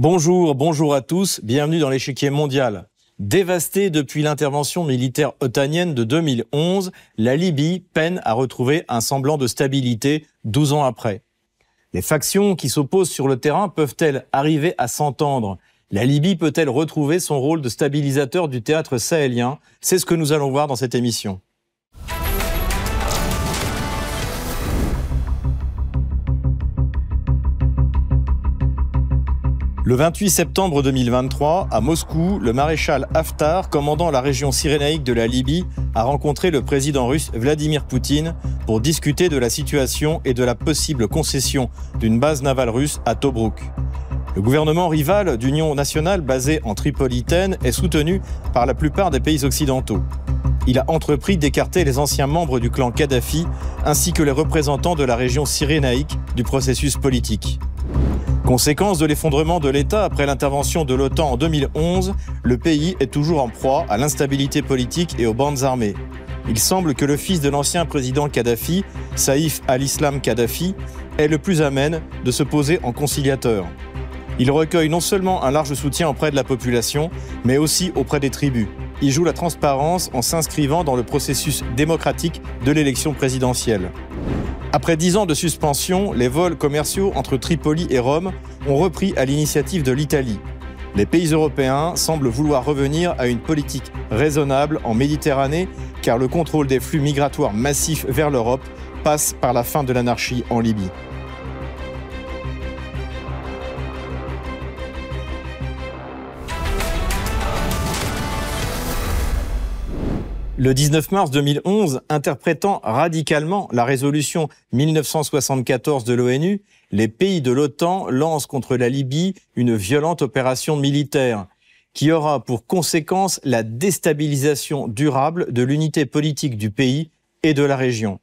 Bonjour, bonjour à tous, bienvenue dans l'échiquier mondial. Dévastée depuis l'intervention militaire otanienne de 2011, la Libye peine à retrouver un semblant de stabilité 12 ans après. Les factions qui s'opposent sur le terrain peuvent-elles arriver à s'entendre? La Libye peut-elle retrouver son rôle de stabilisateur du théâtre sahélien? C'est ce que nous allons voir dans cette émission. Le 28 septembre 2023, à Moscou, le maréchal Haftar, commandant la région cyrénaïque de la Libye, a rencontré le président russe Vladimir Poutine pour discuter de la situation et de la possible concession d'une base navale russe à Tobruk. Le gouvernement rival d'Union nationale basé en Tripolitaine est soutenu par la plupart des pays occidentaux. Il a entrepris d'écarter les anciens membres du clan Kadhafi ainsi que les représentants de la région cyrénaïque du processus politique. Conséquence de l'effondrement de l'État après l'intervention de l'OTAN en 2011, le pays est toujours en proie à l'instabilité politique et aux bandes armées. Il semble que le fils de l'ancien président Kadhafi, Saïf al-Islam Kadhafi, est le plus amène de se poser en conciliateur. Il recueille non seulement un large soutien auprès de la population, mais aussi auprès des tribus. Il joue la transparence en s'inscrivant dans le processus démocratique de l'élection présidentielle. Après dix ans de suspension, les vols commerciaux entre Tripoli et Rome ont repris à l'initiative de l'Italie. Les pays européens semblent vouloir revenir à une politique raisonnable en Méditerranée car le contrôle des flux migratoires massifs vers l'Europe passe par la fin de l'anarchie en Libye. Le 19 mars 2011, interprétant radicalement la résolution 1974 de l'ONU, les pays de l'OTAN lancent contre la Libye une violente opération militaire qui aura pour conséquence la déstabilisation durable de l'unité politique du pays et de la région.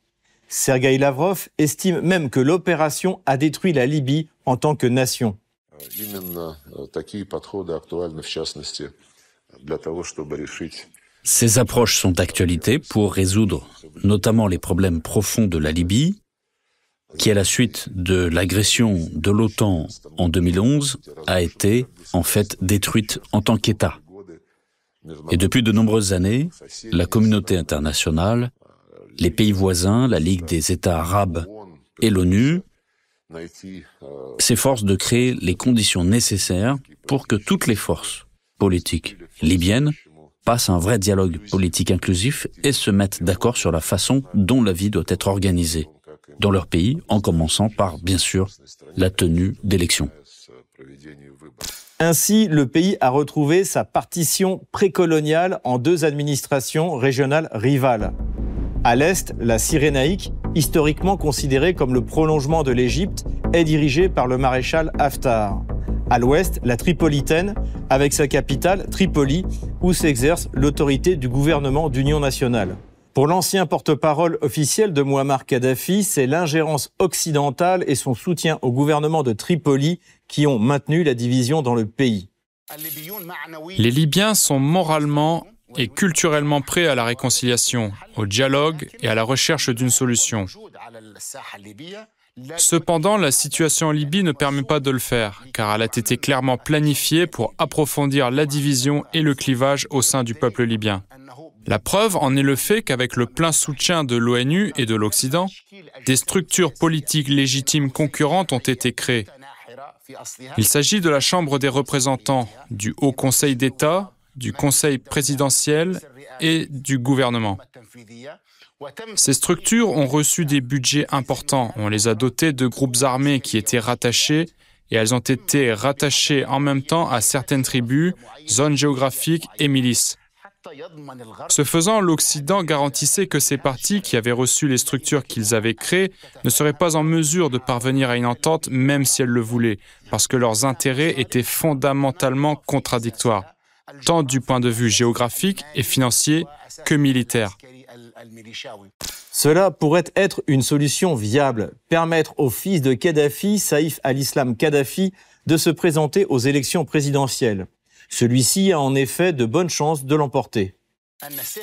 Sergei Lavrov estime même que l'opération a détruit la Libye en tant que nation. Ces approches sont d'actualité pour résoudre notamment les problèmes profonds de la Libye, qui à la suite de l'agression de l'OTAN en 2011 a été en fait détruite en tant qu'État. Et depuis de nombreuses années, la communauté internationale, les pays voisins, la Ligue des États arabes et l'ONU s'efforcent de créer les conditions nécessaires pour que toutes les forces politiques libyennes passent un vrai dialogue politique inclusif et se mettent d'accord sur la façon dont la vie doit être organisée dans leur pays, en commençant par, bien sûr, la tenue d'élections. Ainsi, le pays a retrouvé sa partition précoloniale en deux administrations régionales rivales. À l'est, la Cyrénaïque, historiquement considérée comme le prolongement de l'Égypte, est dirigée par le maréchal Haftar. À l'ouest, la Tripolitaine, avec sa capitale, Tripoli, où s'exerce l'autorité du gouvernement d'union nationale. Pour l'ancien porte-parole officiel de Muammar Kadhafi, c'est l'ingérence occidentale et son soutien au gouvernement de Tripoli qui ont maintenu la division dans le pays. Les Libyens sont moralement et culturellement prêts à la réconciliation, au dialogue et à la recherche d'une solution. Cependant, la situation en Libye ne permet pas de le faire, car elle a été clairement planifiée pour approfondir la division et le clivage au sein du peuple libyen. La preuve en est le fait qu'avec le plein soutien de l'ONU et de l'Occident, des structures politiques légitimes concurrentes ont été créées. Il s'agit de la Chambre des représentants, du Haut Conseil d'État, du Conseil présidentiel et du gouvernement. Ces structures ont reçu des budgets importants. On les a dotées de groupes armés qui étaient rattachés et elles ont été rattachées en même temps à certaines tribus, zones géographiques et milices. Ce faisant, l'Occident garantissait que ces partis qui avaient reçu les structures qu'ils avaient créées ne seraient pas en mesure de parvenir à une entente même si elles le voulaient, parce que leurs intérêts étaient fondamentalement contradictoires, tant du point de vue géographique et financier que militaire. Cela pourrait être une solution viable, permettre au fils de Kadhafi, Saïf al-Islam Kadhafi, de se présenter aux élections présidentielles. Celui-ci a en effet de bonnes chances de l'emporter.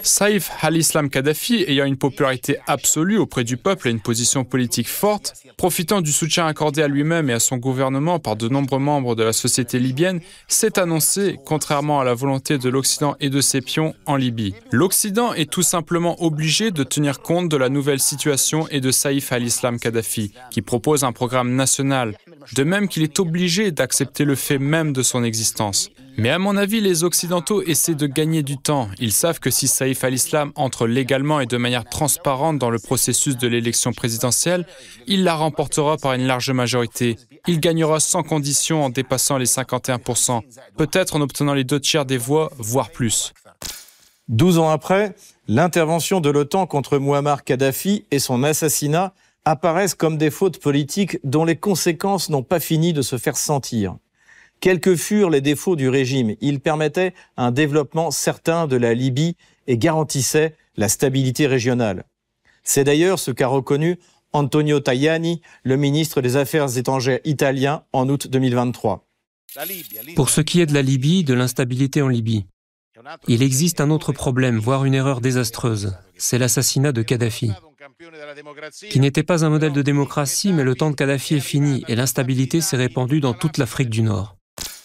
Saïf al-Islam Kadhafi, ayant une popularité absolue auprès du peuple et une position politique forte, profitant du soutien accordé à lui-même et à son gouvernement par de nombreux membres de la société libyenne, s'est annoncé, contrairement à la volonté de l'Occident et de ses pions, en Libye. L'Occident est tout simplement obligé de tenir compte de la nouvelle situation et de Saïf al-Islam Kadhafi, qui propose un programme national, de même qu'il est obligé d'accepter le fait même de son existence. Mais à mon avis, les Occidentaux essaient de gagner du temps. Ils savent que si Saïf al-Islam entre légalement et de manière transparente dans le processus de l'élection présidentielle, il la remportera par une large majorité. Il gagnera sans condition en dépassant les 51%, peut-être en obtenant les deux tiers des voix, voire plus. Douze ans après, l'intervention de l'OTAN contre Muammar Kadhafi et son assassinat apparaissent comme des fautes politiques dont les conséquences n'ont pas fini de se faire sentir. Quels que furent les défauts du régime, il permettait un développement certain de la Libye et garantissait la stabilité régionale. C'est d'ailleurs ce qu'a reconnu Antonio Tajani, le ministre des Affaires étrangères italien, en août 2023. Pour ce qui est de la Libye, de l'instabilité en Libye, il existe un autre problème, voire une erreur désastreuse. C'est l'assassinat de Kadhafi, qui n'était pas un modèle de démocratie, mais le temps de Kadhafi est fini et l'instabilité s'est répandue dans toute l'Afrique du Nord.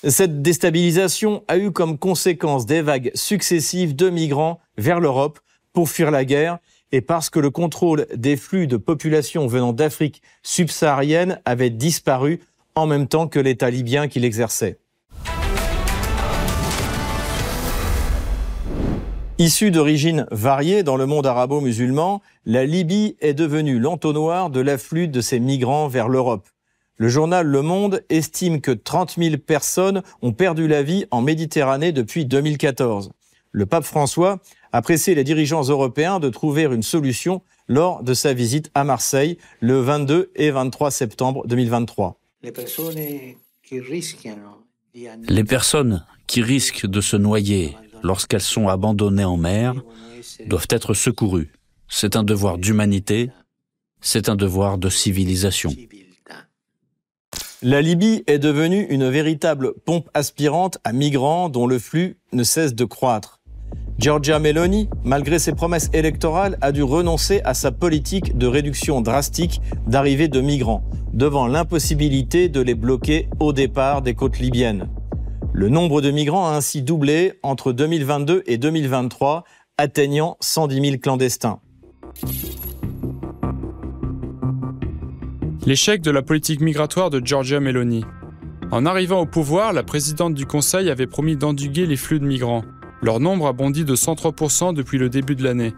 Cette déstabilisation a eu comme conséquence des vagues successives de migrants vers l'Europe pour fuir la guerre et parce que le contrôle des flux de population venant d'Afrique subsaharienne avait disparu en même temps que l'État libyen qui l'exerçait. Issue d'origines variées dans le monde arabo-musulman, la Libye est devenue l'entonnoir de l'afflux de ces migrants vers l'Europe. Le journal Le Monde estime que 30 000 personnes ont perdu la vie en Méditerranée depuis 2014. Le pape François a pressé les dirigeants européens de trouver une solution lors de sa visite à Marseille le 22 et 23 septembre 2023. Les personnes qui risquent de se noyer lorsqu'elles sont abandonnées en mer doivent être secourues. C'est un devoir d'humanité, c'est un devoir de civilisation. La Libye est devenue une véritable pompe aspirante à migrants dont le flux ne cesse de croître. Giorgia Meloni, malgré ses promesses électorales, a dû renoncer à sa politique de réduction drastique d'arrivée de migrants, devant l'impossibilité de les bloquer au départ des côtes libyennes. Le nombre de migrants a ainsi doublé entre 2022 et 2023, atteignant 110 000 clandestins. L'échec de la politique migratoire de Giorgia Meloni. En arrivant au pouvoir, la présidente du Conseil avait promis d'endiguer les flux de migrants. Leur nombre a bondi de 103% depuis le début de l'année.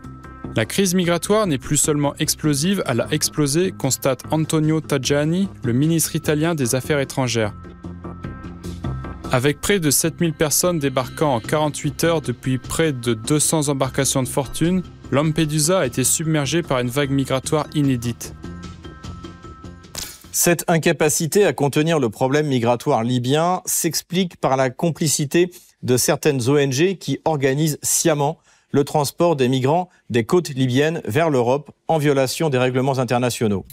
La crise migratoire n'est plus seulement explosive, elle a explosé, constate Antonio Tajani, le ministre italien des Affaires étrangères. Avec près de 7000 personnes débarquant en 48 heures depuis près de 200 embarcations de fortune, Lampedusa a été submergée par une vague migratoire inédite. Cette incapacité à contenir le problème migratoire libyen s'explique par la complicité de certaines ONG qui organisent sciemment le transport des migrants des côtes libyennes vers l'Europe en violation des règlements internationaux.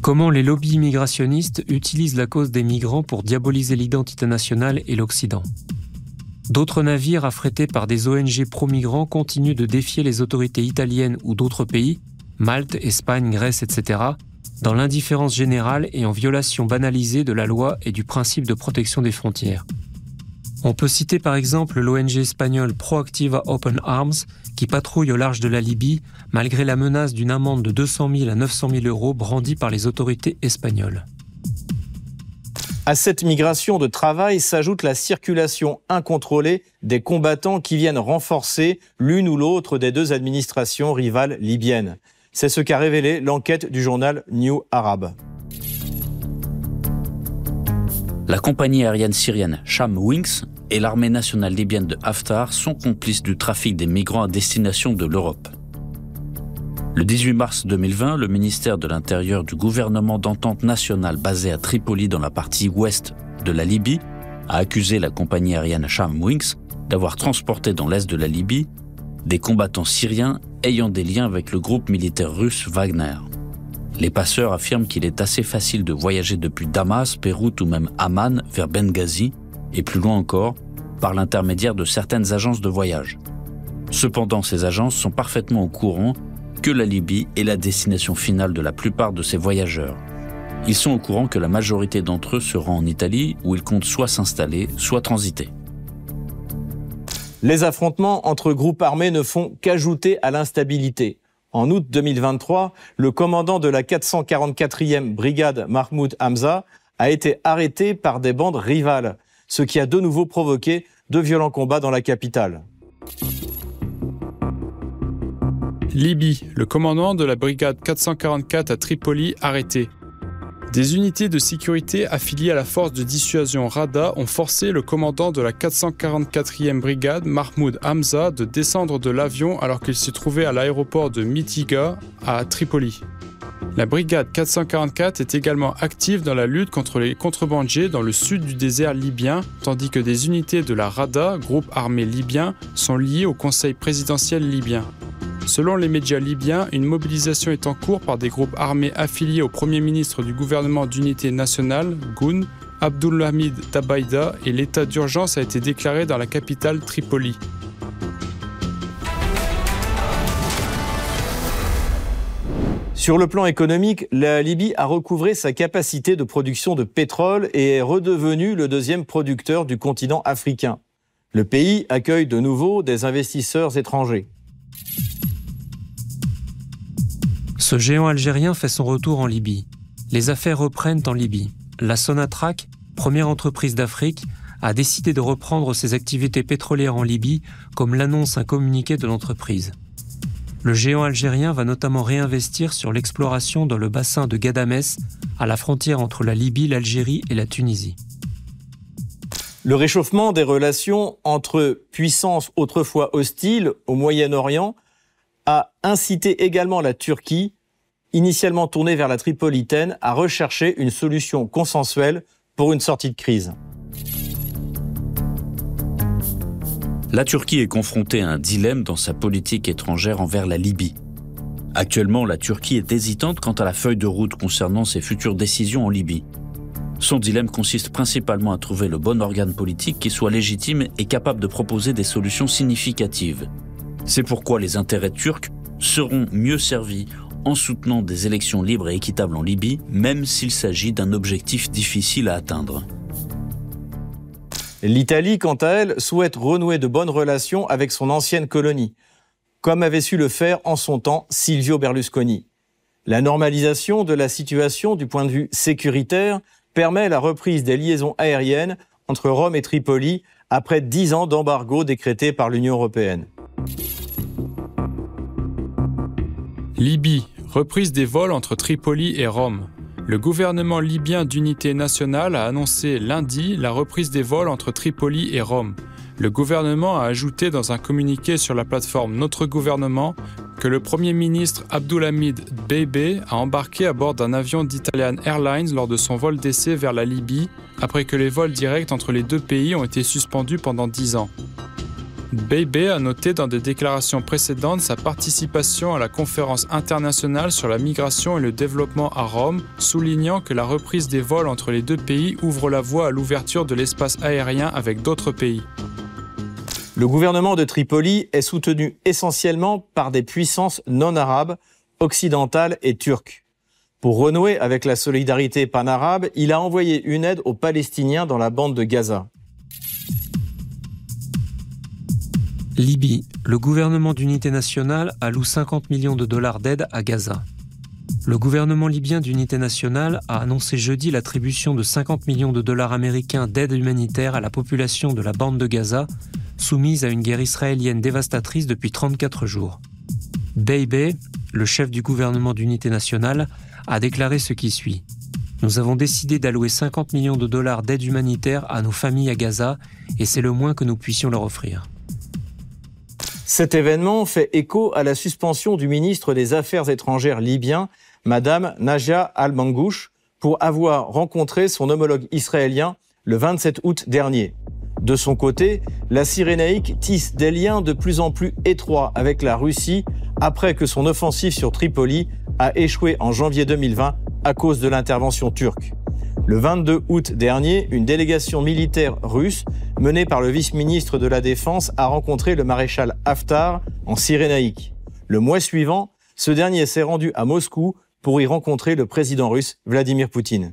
Comment les lobbies immigrationnistes utilisent la cause des migrants pour diaboliser l'identité nationale et l'Occident? D'autres navires affrétés par des ONG pro-migrants continuent de défier les autorités italiennes ou d'autres pays Malte, Espagne, Grèce, etc., dans l'indifférence générale et en violation banalisée de la loi et du principe de protection des frontières. On peut citer par exemple l'ONG espagnole Proactiva Open Arms qui patrouille au large de la Libye malgré la menace d'une amende de 200 000 à 900 000 euros brandie par les autorités espagnoles. À cette migration de travail s'ajoute la circulation incontrôlée des combattants qui viennent renforcer l'une ou l'autre des deux administrations rivales libyennes. C'est ce qu'a révélé l'enquête du journal New Arab. La compagnie aérienne syrienne Sham Wings et l'armée nationale libyenne de Haftar sont complices du trafic des migrants à destination de l'Europe. Le 18 mars 2020, le ministère de l'Intérieur du gouvernement d'entente nationale basé à Tripoli dans la partie ouest de la Libye a accusé la compagnie aérienne Sham Wings d'avoir transporté dans l'est de la Libye des combattants syriens ayant des liens avec le groupe militaire russe Wagner. Les passeurs affirment qu'il est assez facile de voyager depuis Damas, Beyrouth ou même Amman vers Benghazi, et plus loin encore, par l'intermédiaire de certaines agences de voyage. Cependant, ces agences sont parfaitement au courant que la Libye est la destination finale de la plupart de ces voyageurs. Ils sont au courant que la majorité d'entre eux se rend en Italie où ils comptent soit s'installer, soit transiter. Les affrontements entre groupes armés ne font qu'ajouter à l'instabilité. En août 2023, le commandant de la 444e brigade Mahmoud Hamza a été arrêté par des bandes rivales, ce qui a de nouveau provoqué de violents combats dans la capitale. Libye, le commandant de la brigade 444 à Tripoli arrêté. Des unités de sécurité affiliées à la force de dissuasion Rada ont forcé le commandant de la 444e brigade, Mahmoud Hamza, de descendre de l'avion alors qu'il se trouvait à l'aéroport de Mitiga à Tripoli. La brigade 444 est également active dans la lutte contre les contrebandiers dans le sud du désert libyen, tandis que des unités de la Rada, groupe armé libyen, sont liées au Conseil présidentiel libyen. Selon les médias libyens, une mobilisation est en cours par des groupes armés affiliés au Premier ministre du gouvernement d'unité nationale, GUN, Abdulhamid Tabaïda, et l'état d'urgence a été déclaré dans la capitale Tripoli. Sur le plan économique, la Libye a recouvré sa capacité de production de pétrole et est redevenu le deuxième producteur du continent africain. Le pays accueille de nouveau des investisseurs étrangers. Ce géant algérien fait son retour en Libye. Les affaires reprennent en Libye. La Sonatrach, première entreprise d'Afrique, a décidé de reprendre ses activités pétrolières en Libye, comme l'annonce un communiqué de l'entreprise. Le géant algérien va notamment réinvestir sur l'exploration dans le bassin de Gadamès, à la frontière entre la Libye, l'Algérie et la Tunisie. Le réchauffement des relations entre puissances autrefois hostiles au Moyen-Orient a incité également la Turquie initialement tourné vers la Tripolitaine, a recherché une solution consensuelle pour une sortie de crise. La Turquie est confrontée à un dilemme dans sa politique étrangère envers la Libye. Actuellement, la Turquie est hésitante quant à la feuille de route concernant ses futures décisions en Libye. Son dilemme consiste principalement à trouver le bon organe politique qui soit légitime et capable de proposer des solutions significatives. C'est pourquoi les intérêts turcs seront mieux servis en soutenant des élections libres et équitables en Libye, même s'il s'agit d'un objectif difficile à atteindre. L'Italie, quant à elle, souhaite renouer de bonnes relations avec son ancienne colonie, comme avait su le faire en son temps Silvio Berlusconi. La normalisation de la situation du point de vue sécuritaire permet la reprise des liaisons aériennes entre Rome et Tripoli après dix ans d'embargo décrété par l'Union européenne. Libye, reprise des vols entre Tripoli et Rome. Le gouvernement libyen d'unité nationale a annoncé lundi la reprise des vols entre Tripoli et Rome. Le gouvernement a ajouté dans un communiqué sur la plateforme Notre gouvernement que le Premier ministre Abdulhamid Bebe a embarqué à bord d'un avion d'Italian Airlines lors de son vol d'essai vers la Libye, après que les vols directs entre les deux pays ont été suspendus pendant dix ans. Bebe a noté dans des déclarations précédentes sa participation à la conférence internationale sur la migration et le développement à Rome, soulignant que la reprise des vols entre les deux pays ouvre la voie à l'ouverture de l'espace aérien avec d'autres pays. Le gouvernement de Tripoli est soutenu essentiellement par des puissances non arabes, occidentales et turques. Pour renouer avec la solidarité panarabe, il a envoyé une aide aux Palestiniens dans la bande de Gaza. Libye. Le gouvernement d'unité nationale alloue 50 millions de dollars d'aide à Gaza. Le gouvernement libyen d'unité nationale a annoncé jeudi l'attribution de 50 millions de dollars américains d'aide humanitaire à la population de la bande de Gaza, soumise à une guerre israélienne dévastatrice depuis 34 jours. Beibe, le chef du gouvernement d'unité nationale, a déclaré ce qui suit. Nous avons décidé d'allouer 50 millions de dollars d'aide humanitaire à nos familles à Gaza et c'est le moins que nous puissions leur offrir. Cet événement fait écho à la suspension du ministre des Affaires étrangères libyen, Madame Najia Al-Mangouche, pour avoir rencontré son homologue israélien le 27 août dernier. De son côté, la Cyrénaïque tisse des liens de plus en plus étroits avec la Russie après que son offensive sur Tripoli a échoué en janvier 2020 à cause de l'intervention turque. Le 22 août dernier, une délégation militaire russe menée par le vice-ministre de la Défense, a rencontré le maréchal Haftar en Cyrénaïque. Le mois suivant, ce dernier s'est rendu à Moscou pour y rencontrer le président russe Vladimir Poutine.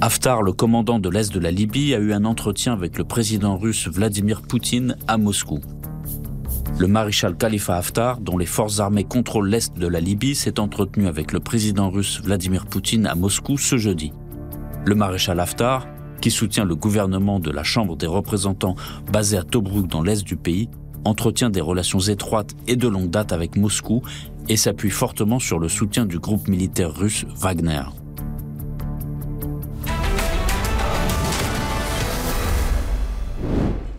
Haftar, le commandant de l'Est de la Libye, a eu un entretien avec le président russe Vladimir Poutine à Moscou. Le maréchal Khalifa Haftar, dont les forces armées contrôlent l'Est de la Libye, s'est entretenu avec le président russe Vladimir Poutine à Moscou ce jeudi. Le maréchal Haftar, qui soutient le gouvernement de la Chambre des représentants basé à Tobruk dans l'Est du pays, entretient des relations étroites et de longue date avec Moscou et s'appuie fortement sur le soutien du groupe militaire russe Wagner.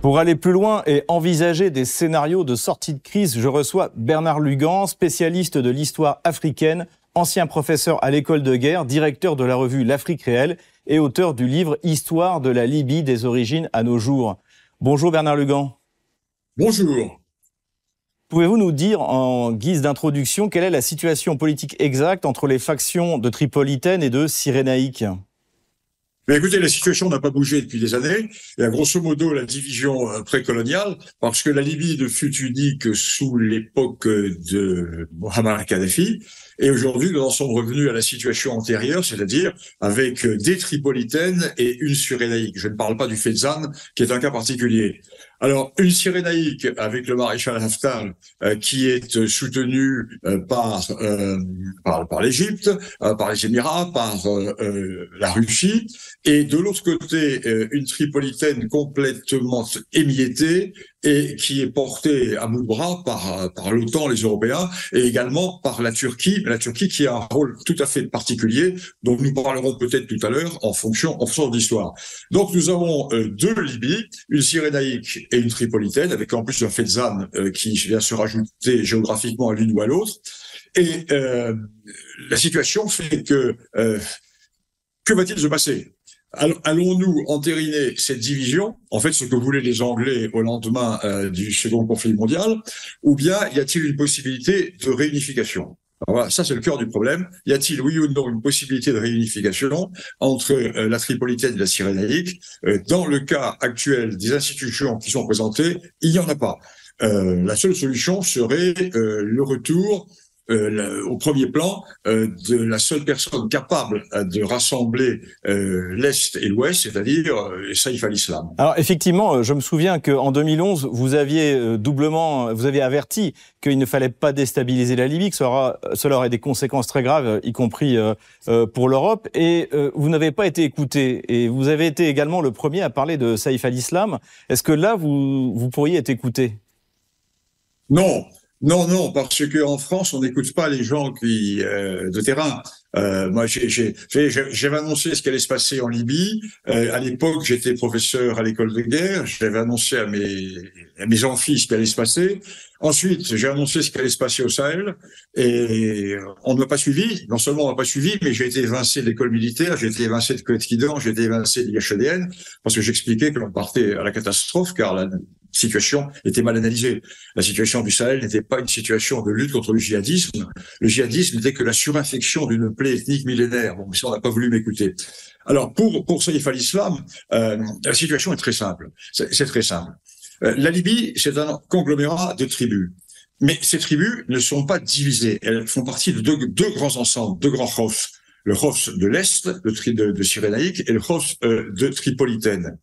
Pour aller plus loin et envisager des scénarios de sortie de crise, je reçois Bernard Lugan, spécialiste de l'histoire africaine, ancien professeur à l'école de guerre, directeur de la revue L'Afrique réelle et auteur du livre Histoire de la Libye des origines à nos jours. Bonjour Bernard Lugan. Bonjour. Pouvez-vous nous dire en guise d'introduction quelle est la situation politique exacte entre les factions de Tripolitaine et de Cyrénaïque? Mais écoutez, la situation n'a pas bougé depuis des années. Il y a grosso modo la division euh, précoloniale, parce que la Libye ne fut unique sous l'époque de Mohamed Kadhafi. Et aujourd'hui, nous en sommes revenus à la situation antérieure, c'est-à-dire avec des tripolitaines et une surénaïque. Je ne parle pas du Fezzan, qui est un cas particulier. Alors, une Cyrénaïque avec le maréchal Haftar, euh, qui est soutenu euh, par, euh, par, par l'Égypte, par les Émirats, par la Russie, et de l'autre côté, une Tripolitaine complètement émiettée et qui est portée à bout bras par, par l'OTAN, les Européens, et également par la Turquie, la Turquie qui a un rôle tout à fait particulier, dont nous parlerons peut-être tout à l'heure en fonction, en fonction de l'histoire. Donc nous avons deux Libyes, une Cyrénaïque et une tripolitaine, avec en plus un Fezzan euh, qui vient se rajouter géographiquement à l'une ou à l'autre. Et euh, la situation fait que euh, que va-t-il se passer? Allons-nous entériner cette division, en fait ce que voulaient les Anglais au lendemain du second conflit mondial, ou bien y a-t-il une possibilité de réunification? Ça c'est le cœur du problème. Y a-t-il, oui ou non, une possibilité de réunification entre euh, la Tripolitaine et la Cyrénaïque euh, Dans le cas actuel des institutions qui sont présentées, il n'y en a pas. Euh, la seule solution serait le retour euh, au premier plan euh, de la seule personne capable euh, de rassembler l'Est et l'Ouest, c'est-à-dire Saïf al-Islam. Alors effectivement, je me souviens qu'en 2011, vous aviez doublement, vous aviez averti qu'il ne fallait pas déstabiliser la Libye, que cela, cela aurait des conséquences très graves, y compris pour l'Europe, et vous n'avez pas été écouté. Et vous avez été également le premier à parler de Saïf al-Islam. Est-ce que là, vous, vous pourriez être écouté? Non, non, non, parce que en France, on n'écoute pas les gens qui euh, de terrain. Euh, moi, j'avais annoncé ce qui allait se passer en Libye. Euh, à l'époque, j'étais professeur à l'école de guerre. J'avais annoncé à mes à mes amphis ce qui allait se passer. Ensuite, j'ai annoncé ce qui allait se passer au Sahel et on ne m'a pas suivi. Non seulement on m'a pas suivi, mais j'ai été évincé de l'école militaire, j'ai été évincé de Coët-Quidan, j'ai été évincé de l'IHEDN parce que j'expliquais que l'on partait à la catastrophe car la, situation était mal analysée. La situation du Sahel n'était pas une situation de lutte contre le djihadisme. Le djihadisme n'était que la surinfection d'une plaie ethnique millénaire. Bon, mais ça, on n'a pas voulu m'écouter. Alors, pour, pour Saïf al-Islam, euh, la situation est très simple. C'est très simple. Euh, la Libye, c'est un conglomérat de tribus. Mais ces tribus ne sont pas divisées. Elles font partie de deux, deux grands ensembles, deux grands khofs. Le khof de l'Est, de, de, de Cyrénaïque, et le khof euh, de Tripolitaine.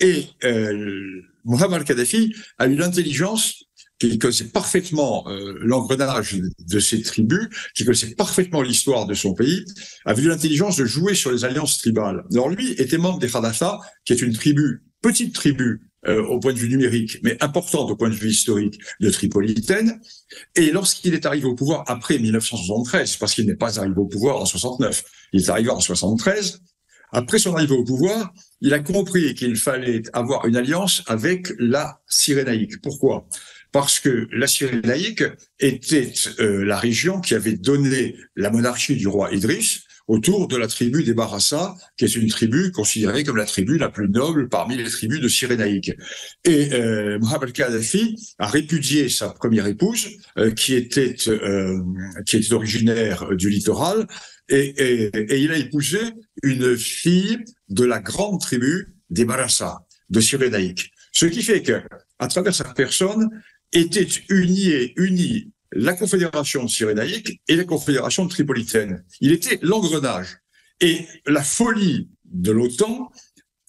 Et euh, Mohamed Kadhafi a eu l'intelligence qui connaissait parfaitement euh, l'engrenage de ces tribus, qui connaissait parfaitement l'histoire de son pays, a eu l'intelligence de jouer sur les alliances tribales. Alors lui était membre des Hadafa, qui est une tribu, petite tribu euh, au point de vue numérique, mais importante au point de vue historique de Tripolitaine. Et lorsqu'il est arrivé au pouvoir après 1973, parce qu'il n'est pas arrivé au pouvoir en 69, il est arrivé en 73, après son arrivée au pouvoir, il a compris qu'il fallait avoir une alliance avec la Cyrénaïque. Pourquoi? Parce que la Cyrénaïque était euh, la région qui avait donné la monarchie du roi Idriss autour de la tribu des Barassa, qui est une tribu considérée comme la tribu la plus noble parmi les tribus de Cyrénaïque. Et euh, Mohamed Kadhafi a répudié sa première épouse, euh, qui était euh, qui était originaire du littoral, et, il a épousé une fille de la grande tribu des Barassa, de Cyrénaïque. Ce qui fait que, à travers sa personne, était unie, unie la Confédération cyrénaïque et la Confédération tripolitaine. Il était l'engrenage. Et la folie de l'OTAN,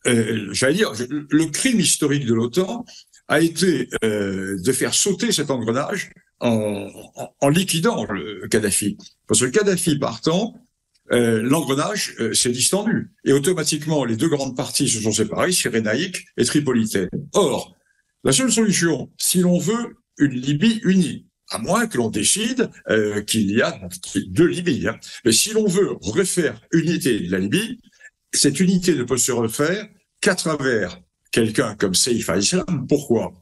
euh, j'allais dire, le crime historique de l'OTAN a été euh, de faire sauter cet engrenage en, liquidant le Kadhafi. Parce que Kadhafi partant, euh, l'engrenage euh, s'est distendu. Et automatiquement, les deux grandes parties se sont séparées, cyrénaïque et tripolitaine. Or, la seule solution, si l'on veut une Libye unie, à moins que l'on décide euh, qu'il y a deux Libyes. Hein. Mais si l'on veut refaire unité de la Libye, cette unité ne peut se refaire qu'à travers quelqu'un comme Saïf al-Islam. Pourquoi?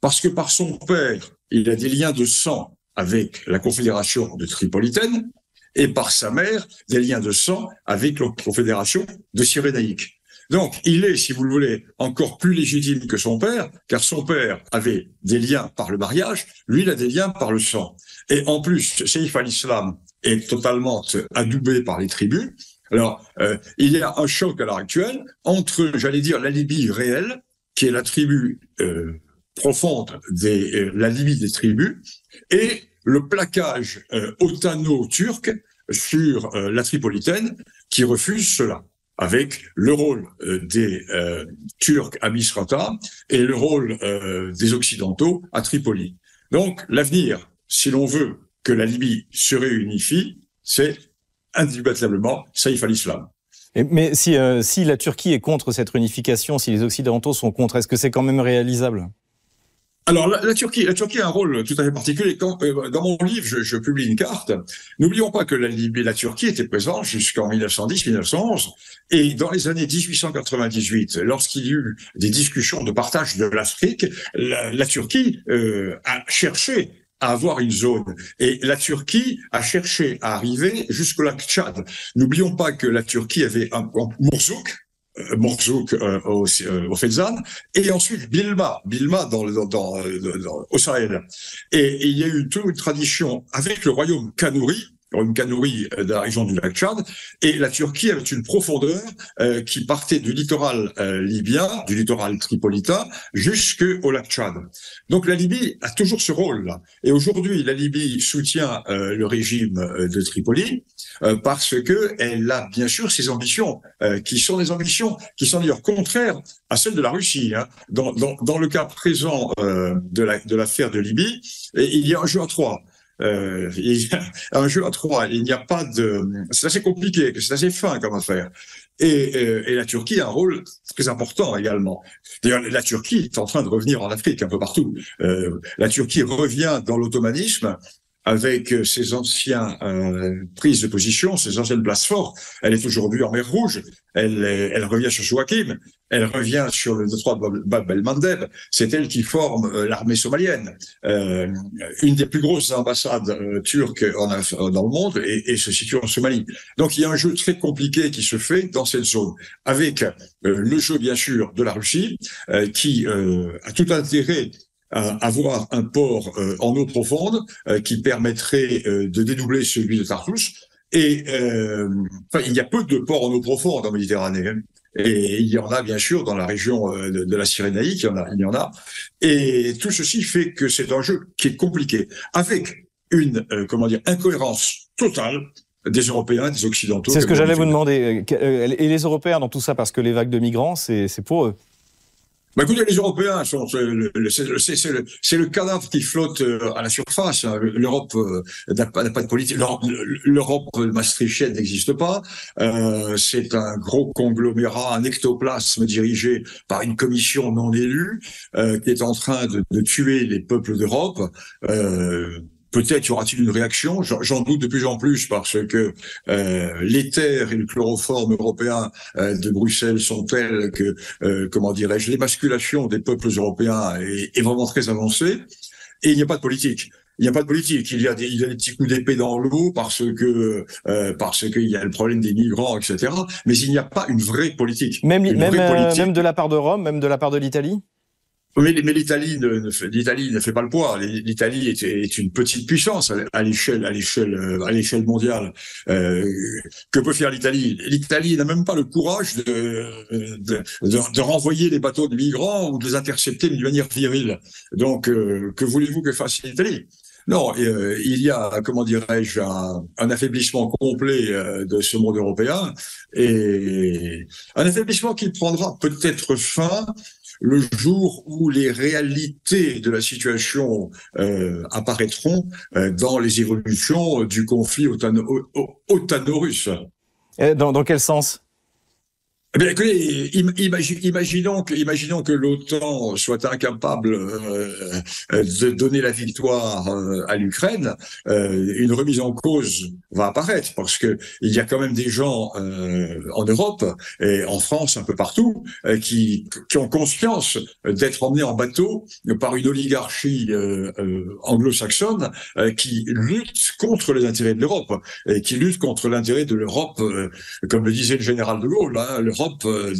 Parce que par son père, il a des liens de sang avec la Confédération de Tripolitaine, et par sa mère, des liens de sang avec la Confédération de Cyrénaïque. Donc, il est, si vous le voulez, encore plus légitime que son père, car son père avait des liens par le mariage, lui, il a des liens par le sang. Et en plus, Saïf al-Islam est totalement adoubé par les tribus. Alors, euh, il y a un choc à l'heure actuelle entre, j'allais dire, la Libye réelle, qui est la tribu euh, profonde des euh, la Libye des tribus, et le plaquage otano-turc sur la Tripolitaine, qui refuse cela avec le rôle euh, des euh, Turcs à Misrata et le rôle euh, des Occidentaux à Tripoli. Donc l'avenir, si l'on veut que la Libye se réunifie, c'est indébattablement Saïf al-Islam. Mais si, si la Turquie est contre cette réunification, si les Occidentaux sont contre, est-ce que c'est quand même réalisable? Alors la, Turquie, la Turquie a un rôle tout à fait particulier. Quand, euh, dans mon livre, je, je publie une carte. N'oublions pas que la Libye, la Turquie était présente jusqu'en 1910-1911, et dans les années 1898, lorsqu'il y eut des discussions de partage de l'Afrique, la, la, Turquie euh, a cherché à avoir une zone. Et la Turquie a cherché à arriver jusqu'au lac Tchad. N'oublions pas que la Turquie avait un, un Mourzouk, Morzouk euh, au, euh, au Fezzan, et ensuite Bilma, Bilma dans, dans, dans, au Sahel. Et, il y a eu toute une tradition avec le royaume Kanouri, une canourie de la région du lac Tchad, et la Turquie avait une profondeur euh, qui partait du littoral euh, libyen, du littoral tripolitain, jusqu'au lac Tchad. Donc la Libye a toujours ce rôle-là. Et aujourd'hui, la Libye soutient euh, le régime de Tripoli parce que elle a bien sûr ses ambitions, qui sont des ambitions qui sont d'ailleurs contraires à celles de la Russie. Hein. Dans, dans, dans, le cas présent de l'affaire de, de Libye, il y a un jeu à trois. Euh, un jeu à trois. Il n'y a pas de. C'est assez compliqué, c'est assez fin comme affaire. Et, euh, et, la Turquie a un rôle très important également. D'ailleurs, la Turquie est en train de revenir en Afrique un peu partout. Euh, la Turquie revient dans l'ottomanisme avec euh, ses anciens euh, prises de position, ses anciennes places fortes. Elle est aujourd'hui en mer Rouge. Elle, elle revient sur Joachim. Elle revient sur le détroit Bab el Mandeb. C'est elle qui forme euh, l'armée somalienne, euh, une des plus grosses ambassades euh, turques en, dans le monde, et, et, se situe en Somalie. Donc il y a un jeu très compliqué qui se fait dans cette zone, avec le jeu bien sûr de la Russie, qui a tout intérêt avoir un port euh, en eau profonde euh, qui permettrait euh, de dédoubler celui de Tartous. Et il y a peu de ports en eau profonde en Méditerranée. Hein. Et il y en a bien sûr dans la région de, la Cyrénaïque, il y en a, il y en a. Et tout ceci fait que c'est un jeu qui est compliqué, avec une comment dire incohérence totale des Européens, des Occidentaux. C'est ce que j'allais vous demander. Et les Européens dans tout ça, parce que les vagues de migrants, c'est pour eux. Bah écoutez, les Européens sont c'est le, le, cadavre qui flotte euh, à la surface. L'Europe euh, n'a pas, de politique. L'Europe maastrichtienne n'existe pas. Euh, c'est un gros conglomérat, un ectoplasme dirigé par une commission non élue qui est en train de, tuer les peuples d'Europe. Peut-être y aura-t-il une réaction. J'en doute de plus en plus parce que euh, l'éther et le chloroforme européen euh, de Bruxelles sont tels que, euh, comment dirais-je, l'émasculation des peuples européens est, vraiment très avancée. Et il n'y a pas de politique. Il n'y a pas de politique. Il y a des, il y a des petits coups d'épée dans l'eau parce que euh, parce qu'il y a le problème des migrants, etc. Mais il n'y a pas une vraie politique. Même, même, même de la part de Rome, même de la part de l'Italie? Mais, l'Italie ne, fait pas le poids. L'Italie est, une petite puissance à l'échelle, à l'échelle, mondiale. Euh, que peut faire l'Italie? L'Italie n'a même pas le courage de, renvoyer les bateaux de migrants ou de les intercepter d'une manière virile. Donc, euh, que voulez-vous que fasse l'Italie? Non, euh, il y a, comment dirais-je, un, affaiblissement complet euh, de ce monde européen et un affaiblissement qui prendra peut-être fin le jour où les réalités de la situation euh, apparaîtront euh, dans les évolutions du conflit otano-russe. Dans, dans quel sens? Eh écoutez, imaginons que, l'OTAN soit incapable euh, de donner la victoire euh, à l'Ukraine. Euh, une remise en cause va apparaître parce que il y a quand même des gens en Europe et en France, un peu partout, qui, ont conscience d'être emmenés en bateau par une oligarchie anglo-saxonne qui lutte contre les intérêts de l'Europe et qui lutte contre l'intérêt de l'Europe, comme le disait le général de Gaulle. Hein, euh,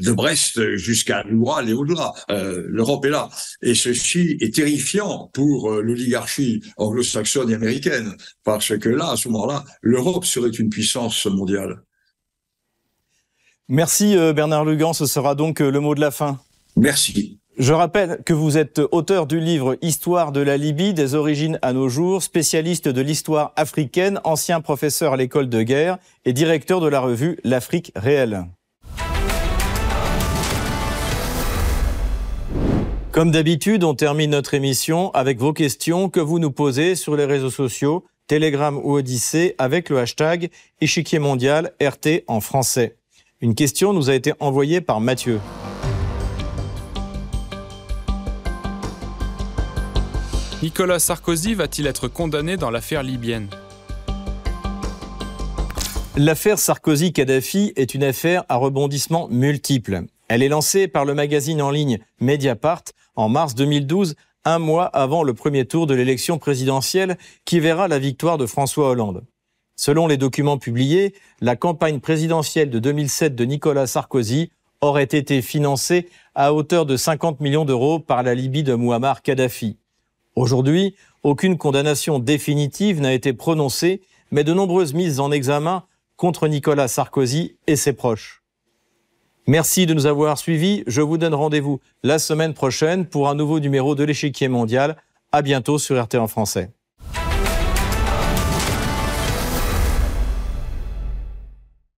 de, Brest jusqu'à l'Oural et au-delà. Euh, L'Europe est là. Et ceci est terrifiant pour euh, l'oligarchie anglo-saxonne et américaine, parce que là, à ce moment-là, l'Europe serait une puissance mondiale. Merci Bernard Lugan, ce sera donc le mot de la fin. Merci. Je rappelle que vous êtes auteur du livre Histoire de la Libye, des origines à nos jours, spécialiste de l'histoire africaine, ancien professeur à l'école de guerre et directeur de la revue L'Afrique réelle. Comme d'habitude, on termine notre émission avec vos questions que vous nous posez sur les réseaux sociaux, Telegram ou Odyssée, avec le hashtag échiquier mondial RT en français. Une question nous a été envoyée par Mathieu. Nicolas Sarkozy va-t-il être condamné dans l'affaire libyenne? L'affaire Sarkozy-Kadhafi est une affaire à rebondissements multiples. Elle est lancée par le magazine en ligne Mediapart en mars 2012, un mois avant le premier tour de l'élection présidentielle qui verra la victoire de François Hollande. Selon les documents publiés, la campagne présidentielle de 2007 de Nicolas Sarkozy aurait été financée à hauteur de 50 millions d'euros par la Libye de Muammar Kadhafi. Aujourd'hui, aucune condamnation définitive n'a été prononcée, mais de nombreuses mises en examen contre Nicolas Sarkozy et ses proches. Merci de nous avoir suivis. Je vous donne rendez-vous la semaine prochaine pour un nouveau numéro de l'échiquier mondial. À bientôt sur RT en français.